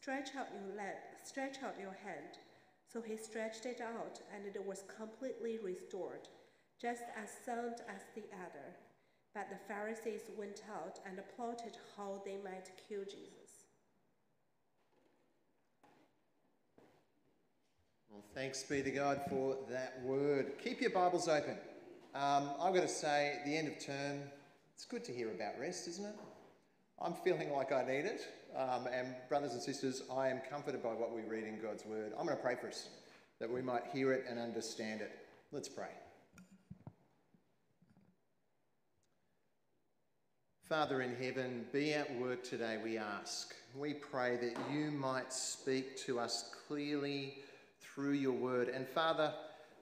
Stretch out your leg, stretch out your hand. So he stretched it out, and it was completely restored, just as sound as the other. But the Pharisees went out and plotted how they might kill Jesus. Well, thanks be to God for that word. Keep your Bibles open. Um, I've got to say, at the end of term, it's good to hear about rest, isn't it? I'm feeling like I need it. Um, and, brothers and sisters, I am comforted by what we read in God's word. I'm going to pray for us that we might hear it and understand it. Let's pray. Father in heaven, be at work today, we ask. We pray that you might speak to us clearly through your word. And Father,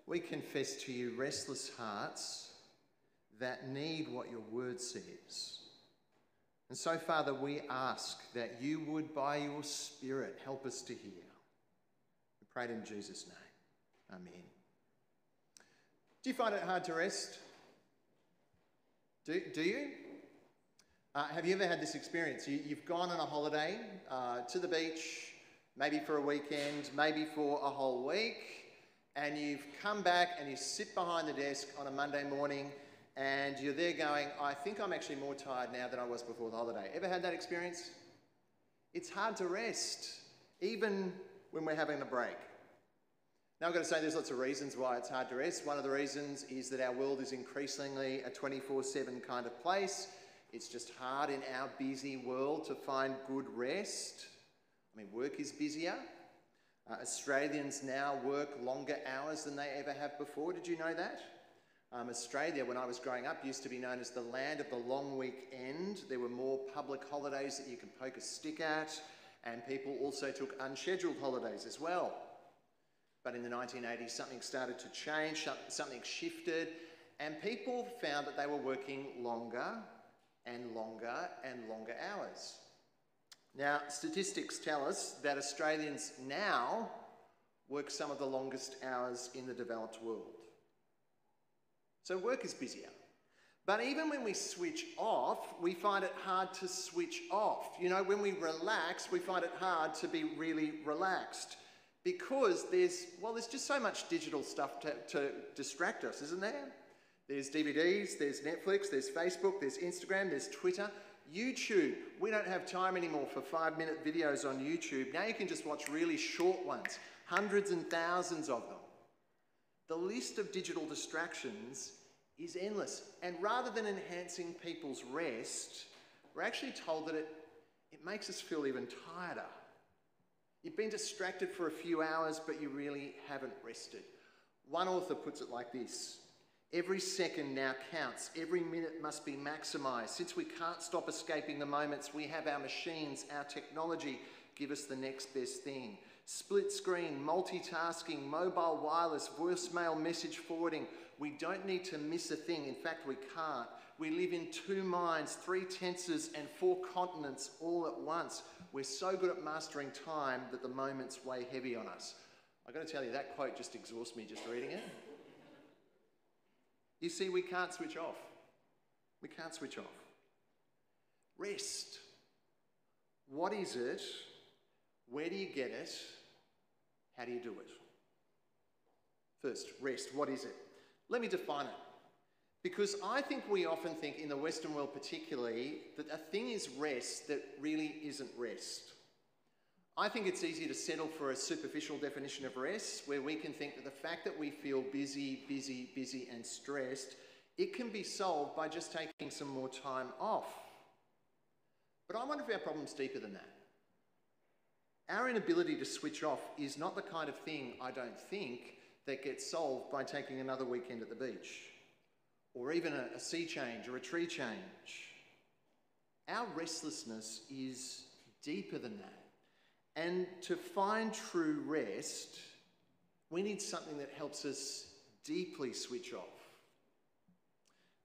we confess to you restless hearts that need what your word says. And so, Father, we ask that you would, by your Spirit, help us to hear. We pray it in Jesus' name. Amen. Do you find it hard to rest? Do, do you? Uh, have you ever had this experience? You, have gone on a holiday uh, to the beach, maybe for a weekend, maybe for a whole week, and you've come back and you sit behind the desk on a Monday morning and you're there going, I think I'm actually more tired now than I was before the holiday. Ever had that experience? It's hard to rest, even when we're having a break. Now, I've got to say there's lots of reasons why it's hard to rest. One of the reasons is that our world is increasingly a 24 7 kind of place. It's just hard in our busy world to find good rest. I mean, work is busier. Uh, Australians now work longer hours than they ever have before. Did you know that? Um, Australia, when I was growing up, used to be known as the land of the long weekend. There were more public holidays that you could poke a stick at, and people also took unscheduled holidays as well. But in the 1980s, something started to change, something shifted, and people found that they were working longer and longer and longer hours. Now, statistics tell us that Australians now work some of the longest hours in the developed world. So work is busier. But even when we switch off, we find it hard to switch off. You know, when we relax, we find it hard to be really relaxed because there's, well, there's just so much digital stuff to, to distract us, isn't there? There's DVDs, there's Netflix, there's Facebook, there's Instagram, there's Twitter. YouTube, we don't have time anymore for five minute videos on YouTube. Now you can just watch really short ones, hundreds and thousands of them. The list of digital distractions is endless. And rather than enhancing people's rest, we're actually told that it, it makes us feel even tireder. You've been distracted for a few hours, but you really haven't rested. One author puts it like this Every second now counts. Every minute must be maximized. Since we can't stop escaping the moments, we have our machines, our technology give us the next best thing split screen, multitasking, mobile wireless, voicemail message forwarding. We don't need to miss a thing. In fact, we can't. We live in two minds, three tenses, and four continents all at once. We're so good at mastering time that the moments weigh heavy on us. I've got to tell you, that quote just exhausts me just reading it. You see, we can't switch off. We can't switch off. Rest. What is it? Where do you get it? How do you do it? First, rest. What is it? Let me define it. Because I think we often think, in the Western world particularly, that a thing is rest that really isn't rest. I think it's easy to settle for a superficial definition of rest where we can think that the fact that we feel busy, busy, busy, and stressed, it can be solved by just taking some more time off. But I wonder if our problem's deeper than that. Our inability to switch off is not the kind of thing, I don't think, that gets solved by taking another weekend at the beach or even a, a sea change or a tree change. Our restlessness is deeper than that. And to find true rest, we need something that helps us deeply switch off.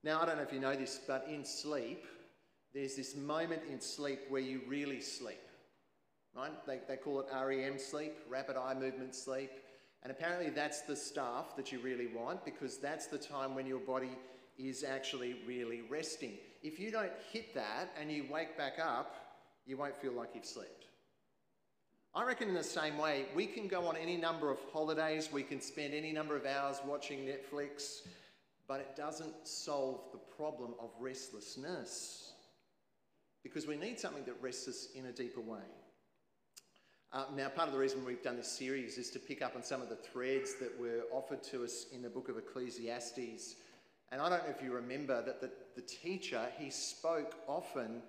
Now, I don't know if you know this, but in sleep, there's this moment in sleep where you really sleep right? They, they call it REM sleep, rapid eye movement sleep. And apparently that's the stuff that you really want because that's the time when your body is actually really resting. If you don't hit that and you wake back up, you won't feel like you've slept. I reckon in the same way, we can go on any number of holidays, we can spend any number of hours watching Netflix, but it doesn't solve the problem of restlessness because we need something that rests us in a deeper way. Uh, now, part of the reason we've done this series is to pick up on some of the threads that were offered to us in the book of Ecclesiastes. And I don't know if you remember that the, the teacher, he spoke often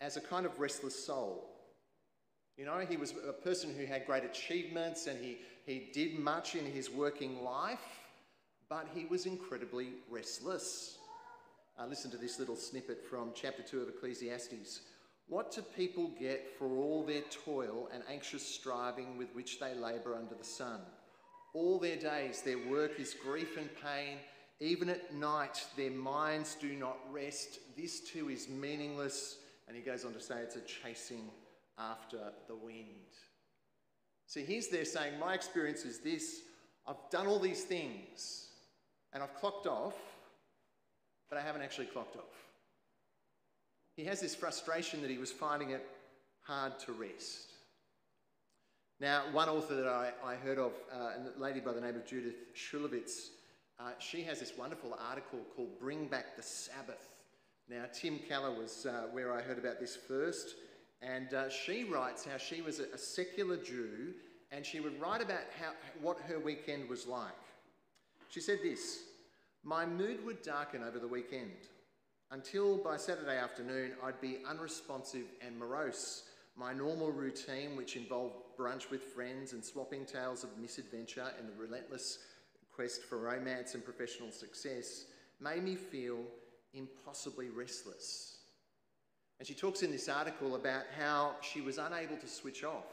as a kind of restless soul. You know, he was a person who had great achievements and he, he did much in his working life, but he was incredibly restless. Uh, listen to this little snippet from chapter 2 of Ecclesiastes. What do people get for all their toil and anxious striving with which they labour under the sun? All their days, their work is grief and pain. Even at night, their minds do not rest. This too is meaningless. And he goes on to say it's a chasing after the wind. See, he's there saying, My experience is this I've done all these things and I've clocked off, but I haven't actually clocked off. He has this frustration that he was finding it hard to rest. Now, one author that I, I heard of, uh, a lady by the name of Judith Shulevitz, uh, she has this wonderful article called Bring Back the Sabbath. Now, Tim Keller was uh, where I heard about this first. And uh, she writes how she was a, a, secular Jew and she would write about how, what her weekend was like. She said this My mood would darken over the weekend until by Saturday afternoon I'd be unresponsive and morose. My normal routine, which involved brunch with friends and swapping tales of misadventure and the relentless quest for romance and professional success, made me feel impossibly restless. And she talks in this article about how she was unable to switch off.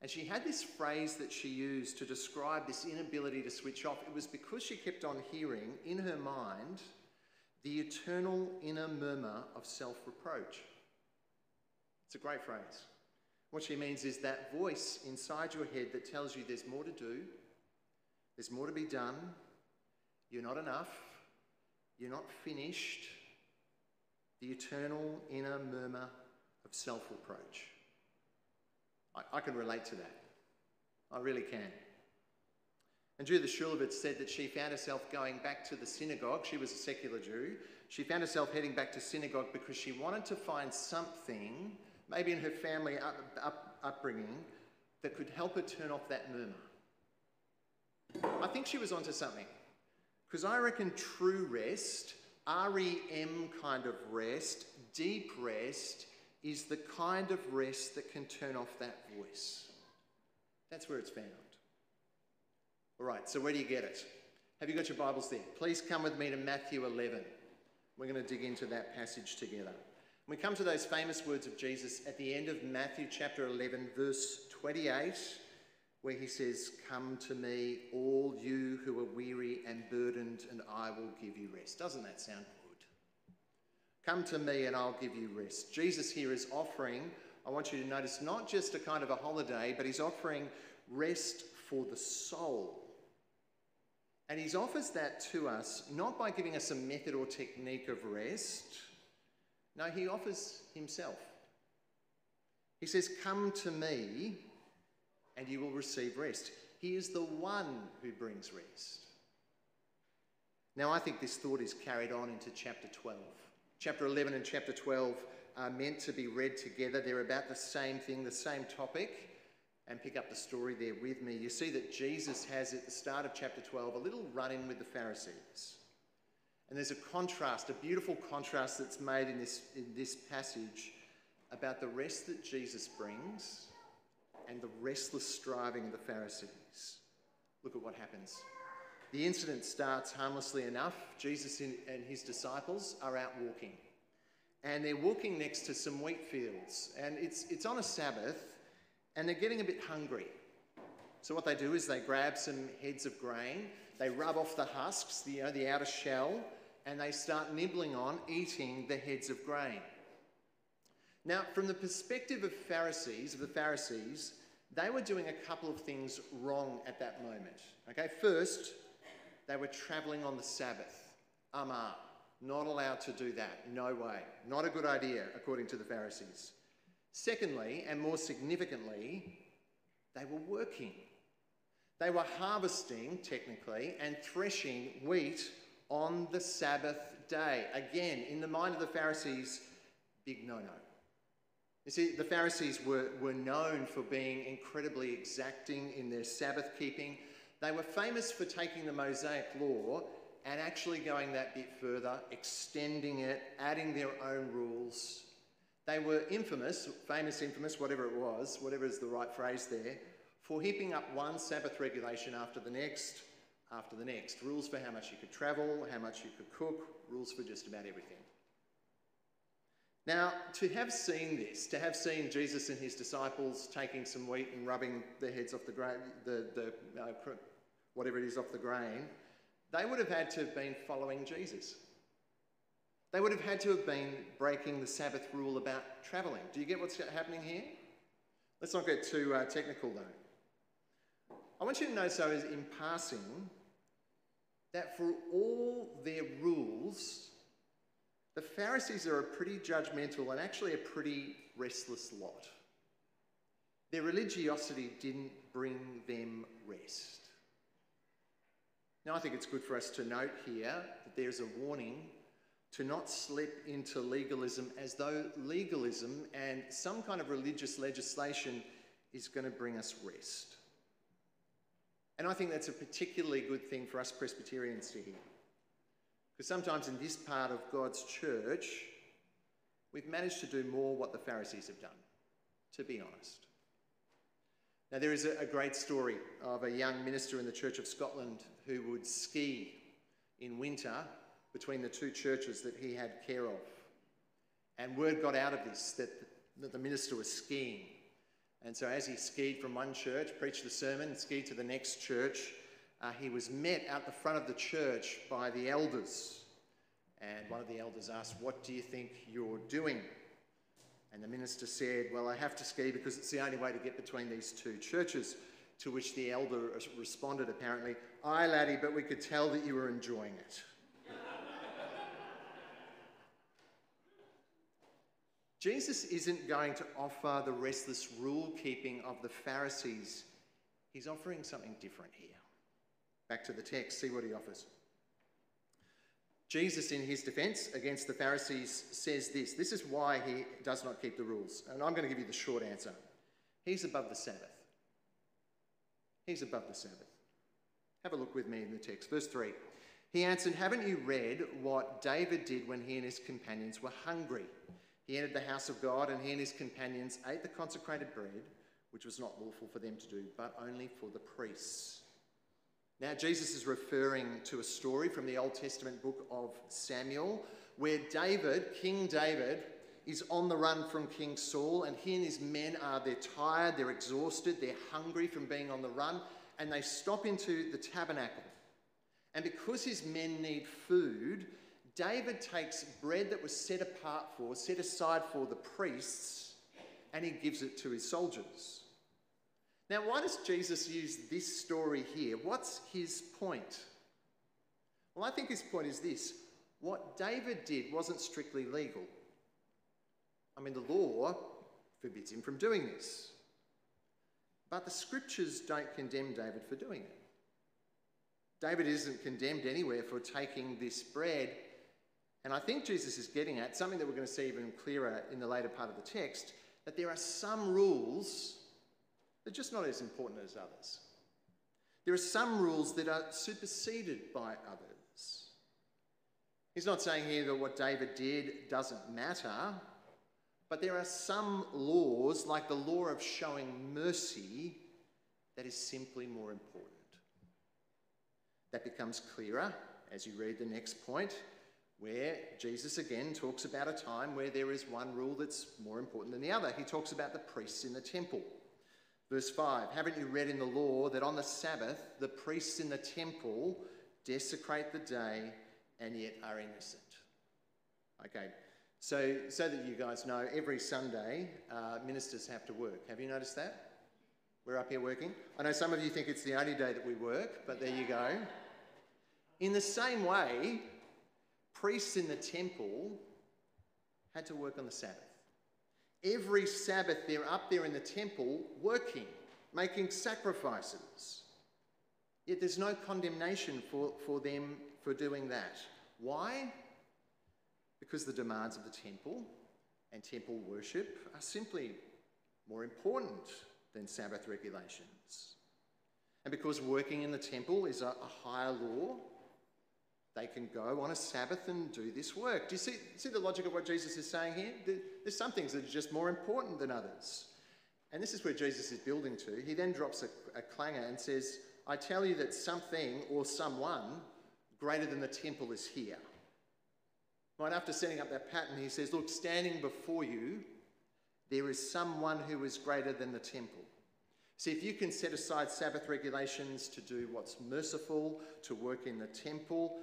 And she had this phrase that she used to describe this inability to switch off. It was because she kept on hearing in her mind the eternal inner murmur of self reproach. It's a great phrase. What she means is that voice inside your head that tells you there's more to do, there's more to be done, you're not enough, you're not finished, the eternal inner murmur of self reproach. I, I, can relate to that. I really can. And Judith Shulevitz said that she found herself going back to the synagogue. She was a secular Jew. She found herself heading back to synagogue because she wanted to find something, maybe in her family up, up, upbringing, that could help her turn off that murmur. I think she was onto something. Because I reckon true rest REM kind of rest, deep rest, is the kind of rest that can turn off that voice. That's where it's found. All right, so where do you get it? Have you got your Bibles there? Please come with me to Matthew 11. We're going to dig into that passage together. We come to those famous words of Jesus at the end of Matthew chapter 11, verse 28 where he says, Come to me, all you who are weary and burdened, and I will give you rest. Doesn't that sound good? Come to me and I'll give you rest. Jesus here is offering, I want you to notice, not just a kind of a holiday, but he's offering rest for the soul. And he offers that to us not by giving us a method or technique of rest. No, he offers himself. He says, Come to me and you will receive rest. He is the one who brings rest. Now, I think this thought is carried on into chapter 12. Chapter 11 and chapter 12 are meant to be read together. They're about the same thing, the same topic. And pick up the story there with me. You see that Jesus has at the start of chapter 12 a little run in with the Pharisees. And there's a contrast, a beautiful contrast that's made in this, in this passage about the rest that Jesus brings and the restless striving of the Pharisees. Look at what happens. The incident starts harmlessly enough. Jesus and his disciples are out walking. And they're walking next to some wheat fields. And it's, it's on a Sabbath, and they're getting a bit hungry. So what they do is they grab some heads of grain, they rub off the husks, the, you know, the outer shell, and they start nibbling on, eating the heads of grain. Now, from the perspective of Pharisees, of the Pharisees, they were doing a couple of things wrong at that moment. Okay, first, they were traveling on the Sabbath. Amar, not allowed to do that. No way. Not a good idea, according to the Pharisees. Secondly, and more significantly, they were working. They were harvesting, technically, and threshing wheat on the Sabbath day. Again, in the mind of the Pharisees, big no no. You see, the Pharisees were, were known for being incredibly exacting in their Sabbath keeping. They were famous for taking the Mosaic law and actually going that bit further, extending it, adding their own rules. They were infamous, famous, infamous, whatever it was, whatever is the right phrase there, for heaping up one Sabbath regulation after the next, after the next. Rules for how much you could travel, how much you could cook, rules for just about everything. Now, to have seen this, to have seen Jesus and his disciples taking some wheat and rubbing their heads off the grain, the, the uh, whatever it is off the grain, they would have had to have been following Jesus. They would have had to have been breaking the Sabbath rule about travelling. Do you get what's happening here? Let's not get too uh, technical though. I want you to know, so as in passing, that for all their rules, the Pharisees are a pretty judgmental and actually a pretty restless lot. Their religiosity didn't bring them rest. Now, I think it's good for us to note here that there's a warning to not slip into legalism as though legalism and some kind of religious legislation is going to bring us rest. And I think that's a particularly good thing for us Presbyterians to hear. Because sometimes in this part of God's church, we've managed to do more what the Pharisees have done, to be honest. Now, there is a, great story of a young minister in the Church of Scotland who would ski in winter between the two churches that he had care of. And word got out of this that, the minister was skiing. And so, as he skied from one church, preached the sermon, skied to the next church, uh, he was met out the front of the church by the elders. And one of the elders asked, What do you think you're doing? And the minister said, Well, I have to ski because it's the only way to get between these two churches. To which the elder responded, apparently, Aye, laddie, but we could tell that you were enjoying it. Jesus isn't going to offer the restless rule keeping of the Pharisees, he's offering something different here. Back to the text, see what he offers. Jesus, in his defense against the Pharisees, says this this is why he does not keep the rules. And I'm going to give you the short answer. He's above the Sabbath. He's above the Sabbath. Have a look with me in the text. Verse 3. He answered, Haven't you read what David did when he and his companions were hungry? He entered the house of God, and he and his companions ate the consecrated bread, which was not lawful for them to do, but only for the priests. Now, Jesus is referring to a story from the Old Testament book of Samuel, where David, King David, is on the run from King Saul, and he and his men are they're tired, they're exhausted, they're hungry from being on the run, and they stop into the tabernacle. And because his men need food, David takes bread that was set apart for, set aside for the priests, and he gives it to his soldiers. Now, why does Jesus use this story here? What's his point? Well, I think his point is this what David did wasn't strictly legal. I mean, the law forbids him from doing this. But the scriptures don't condemn David for doing it. David isn't condemned anywhere for taking this bread. And I think Jesus is getting at something that we're going to see even clearer in the later part of the text that there are some rules that are just not as important as others. There are some rules that are superseded by others. He's not saying here that what David did doesn't matter, but there are some laws, like the law of showing mercy, that is simply more important. That becomes clearer as you read the next point, where Jesus again talks about a time where there is one rule that's more important than the other. He talks about the priests in the temple. Verse 5 Haven't you read in the law that on the Sabbath the priests in the temple desecrate the day and yet are innocent? Okay, so, so that you guys know, every Sunday uh, ministers have to work. Have you noticed that? We're up here working. I know some of you think it's the only day that we work, but there you go. In the same way, priests in the temple had to work on the Sabbath. Every Sabbath, they're up there in the temple working, making sacrifices. Yet there's no condemnation for, for them for doing that. Why? Because the demands of the temple and temple worship are simply more important than Sabbath regulations. And because working in the temple is a, a higher law, they can go on a Sabbath and do this work. Do you see, see the logic of what Jesus is saying here? There's some things that are just more important than others. And this is where Jesus is building to. He then drops a, a clanger and says, I tell you that something or someone greater than the temple is here. Right after setting up that pattern, he says, Look, standing before you, there is someone who is greater than the temple. See, if you can set aside Sabbath regulations to do what's merciful, to work in the temple,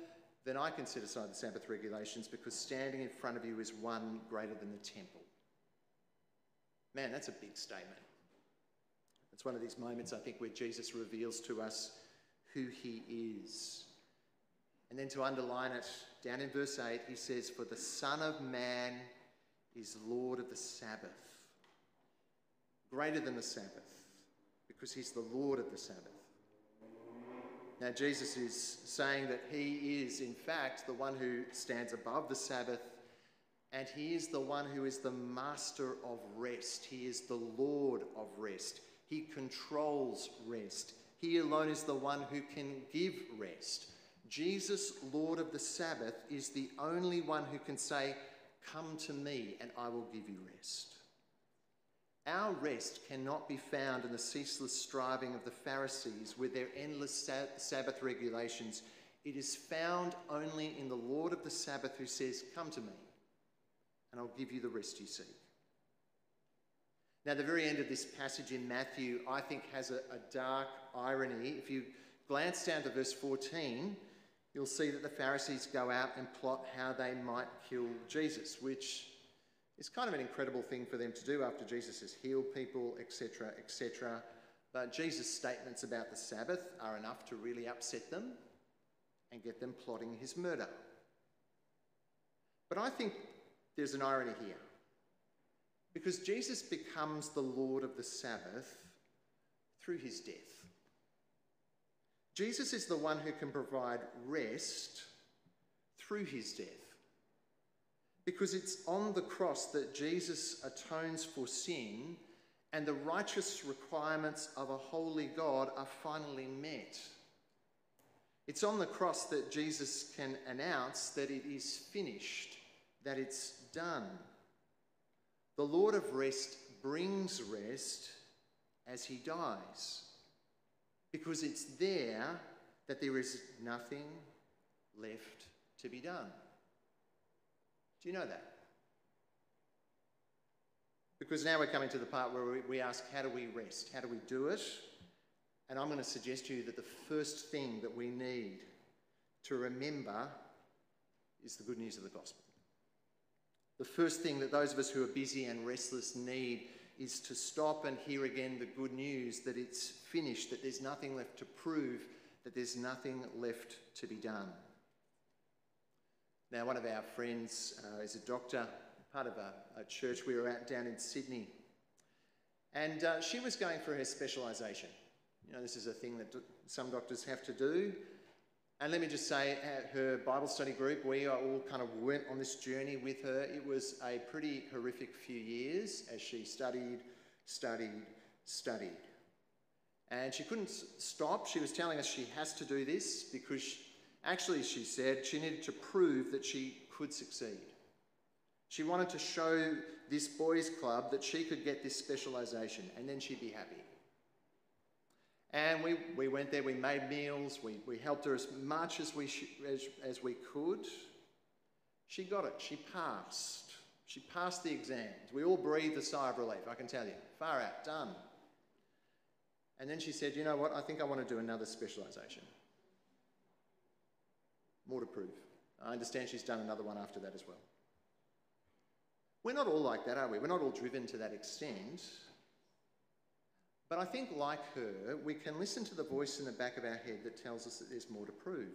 then I can set aside the Sabbath regulations because standing in front of you is one greater than the temple. Man, that's a big statement. It's one of these moments, I think, where Jesus reveals to us who he is. And then to underline it, down in verse 8, he says, For the Son of Man is Lord of the Sabbath. Greater than the Sabbath, because he's the Lord of the Sabbath. Now, Jesus is saying that he is, in fact, the one who stands above the Sabbath, and he is the one who is the master of rest. He is the Lord of rest. He controls rest. He alone is the one who can give rest. Jesus, Lord of the Sabbath, is the only one who can say, Come to me and I will give you rest. Our rest cannot be found in the ceaseless striving of the Pharisees with their endless Sabbath regulations. It is found only in the Lord of the Sabbath who says, Come to me, and I'll give you the rest you seek. Now, the very end of this passage in Matthew, I think, has a, a dark irony. If you glance down to verse 14, you'll see that the Pharisees go out and plot how they might kill Jesus, which it's kind of an incredible thing for them to do after Jesus has healed people, etc., etc. But Jesus' statements about the Sabbath are enough to really upset them and get them plotting his murder. But I think there's an irony here. Because Jesus becomes the Lord of the Sabbath through his death. Jesus is the one who can provide rest through his death because it's on the cross that Jesus atones for sin and the righteous requirements of a holy God are finally met. It's on the cross that Jesus can announce that it is finished, that it's done. The Lord of rest brings rest as he dies, because it's there that there is nothing left to be done. Do you know that? Because now we're coming to the part where we ask, how do we rest? How do we do it? And I'm going to suggest to you that the first thing that we need to remember is the good news of the gospel. The first thing that those of us who are busy and restless need is to stop and hear again the good news that it's finished, that there's nothing left to prove, that there's nothing left to be done. Now, one of our friends uh, is a doctor, part of a, a, church we were at down in Sydney. And uh, she was going for her specialisation. You know, this is a thing that some doctors have to do. And let me just say, at her Bible study group, we all kind of went on this journey with her. It was a pretty horrific few years as she studied, studied, studied. And she couldn't stop. She was telling us she has to do this because Actually, she said she needed to prove that she could succeed. She wanted to show this boys' club that she could get this specialisation and then she'd be happy. And we, we went there, we made meals, we, we helped her as much as we, as, as we could. She got it, she passed. She passed the exams. We all breathed a sigh of relief, I can tell you. Far out, done. And then she said, You know what? I think I want to do another specialisation. More to prove. I understand she's done another one after that as well. We're not all like that, are we? We're not all driven to that extent. But I think, like her, we can listen to the voice in the back of our head that tells us that there's more to prove.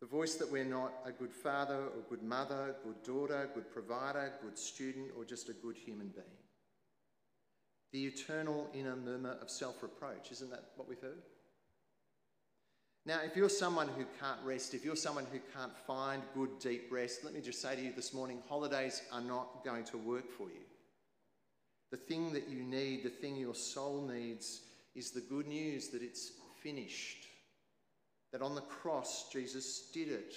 The voice that we're not a good father or good mother, good daughter, good provider, good student, or just a good human being. The eternal inner murmur of self reproach. Isn't that what we've heard? Now, if you're someone who can't rest, if you're someone who can't find good, deep rest, let me just say to you this morning holidays are not going to work for you. The thing that you need, the thing your soul needs, is the good news that it's finished. That on the cross, Jesus did it.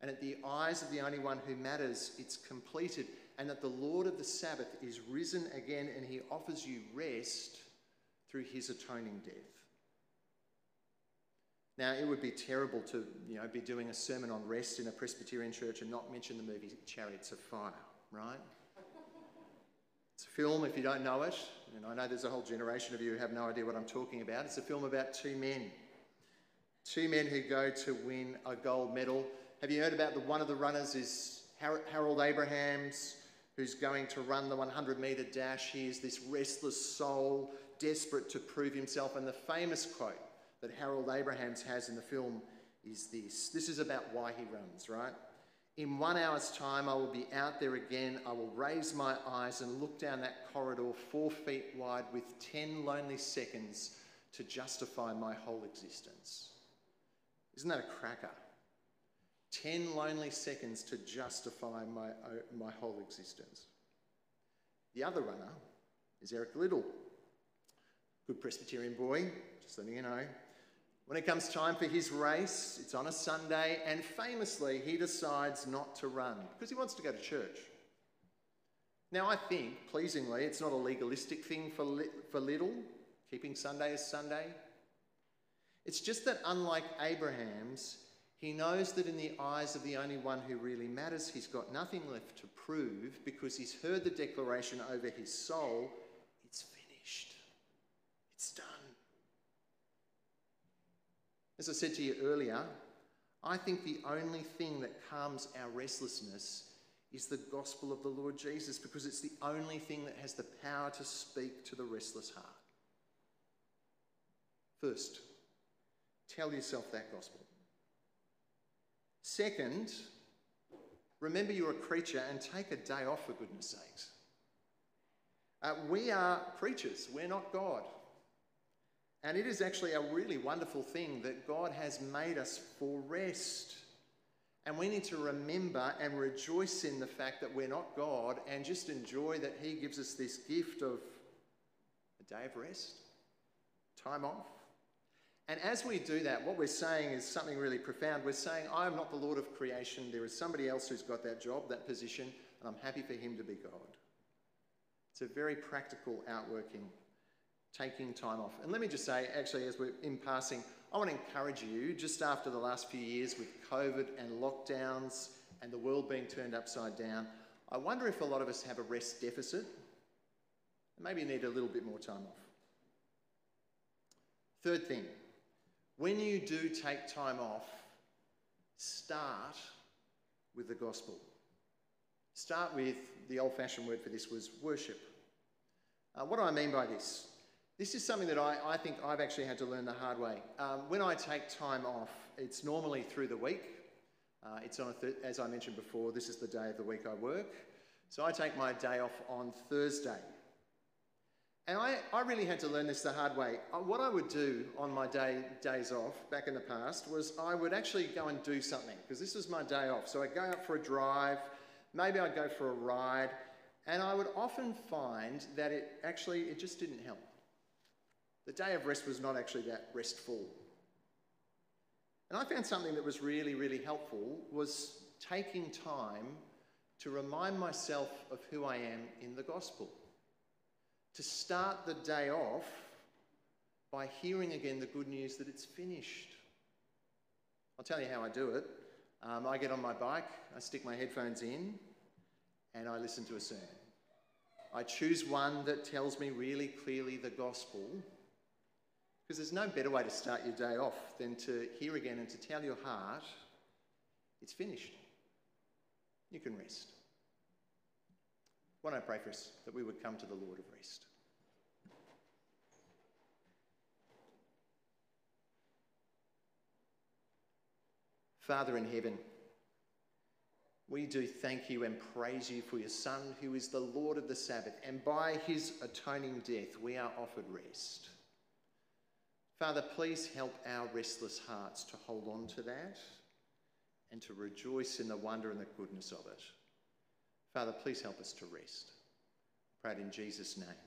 And at the eyes of the only one who matters, it's completed. And that the Lord of the Sabbath is risen again and he offers you rest through his atoning death. Now, it would be terrible to you know, be doing a sermon on rest in a Presbyterian church and not mention the movie Chariots of Fire, right? It's a film, if you don't know it, and I know there's a whole generation of you who have no idea what I'm talking about. It's a film about two men. Two men who go to win a gold medal. Have you heard about the one of the runners is Harold Abrahams, who's going to run the 100 metre dash. He is this restless soul, desperate to prove himself. And the famous quote that Harold Abrahams has in the film is this. This is about why he runs, right? In one hour's time, I will be out there again. I will raise my eyes and look down that corridor four feet wide with 10 lonely seconds to justify my whole existence. Isn't that a cracker? 10 lonely seconds to justify my, uh, my whole existence. The other runner is Eric Liddell. Good Presbyterian boy, just letting you know. When it comes time for his race, it's on a Sunday, and famously, he decides not to run because he wants to go to church. Now, I think, pleasingly, it's not a legalistic thing for, for Liddell, keeping Sunday as Sunday. It's just that, unlike Abrahams, he knows that in the eyes of the only one who really matters, he's got nothing left to prove because he's heard the declaration over his soul it's finished, it's done. As I said to you earlier, I think the only thing that calms our restlessness is the gospel of the Lord Jesus because it's the only thing that has the power to speak to the restless heart. First, tell yourself that gospel. Second, remember you're a creature and take a day off for goodness sakes. Uh, we are creatures, we're not God. And it is actually a really wonderful thing that God has made us for rest. And we need to remember and rejoice in the fact that we're not God and just enjoy that He gives us this gift of a day of rest, time off. And as we do that, what we're saying is something really profound. We're saying, I am not the Lord of creation. There is somebody else who's got that job, that position, and I'm happy for him to be God. It's a very practical outworking taking time off. And let me just say, actually, as we're in passing, I want to encourage you, just after the last few years with COVID and lockdowns and the world being turned upside down, I wonder if a lot of us have a rest deficit and maybe need a little bit more time off. Third thing, when you do take time off, start with the gospel. Start with the old fashioned word for this was worship. Uh, what do I mean by this? This is something that I, I think I've actually had to learn the hard way. Um, when I take time off, it's normally through the week. Uh, it's on th- as I mentioned before, this is the day of the week I work. So I take my day off on Thursday. And I, I really had to learn this the hard way. Uh, what I would do on my day, days off back in the past was I would actually go and do something because this was my day off. So I'd go out for a drive, maybe I'd go for a ride, and I would often find that it actually it just didn't help. The day of rest was not actually that restful. And I found something that was really, really helpful was taking time to remind myself of who I am in the gospel. To start the day off by hearing again the good news that it's finished. I'll tell you how I do it. Um, I get on my bike, I stick my headphones in, and I listen to a sermon. I choose one that tells me really clearly the gospel because there's no better way to start your day off than to hear again and to tell your heart, it's finished. You can rest. Why don't I pray for us that we would come to the Lord of rest? Father in heaven, we do thank you and praise you for your Son, who is the Lord of the Sabbath, and by his atoning death, we are offered rest. Father, please help our restless hearts to hold on to that and to rejoice in the wonder and the goodness of it. Father, please help us to rest. Pray it in Jesus' name.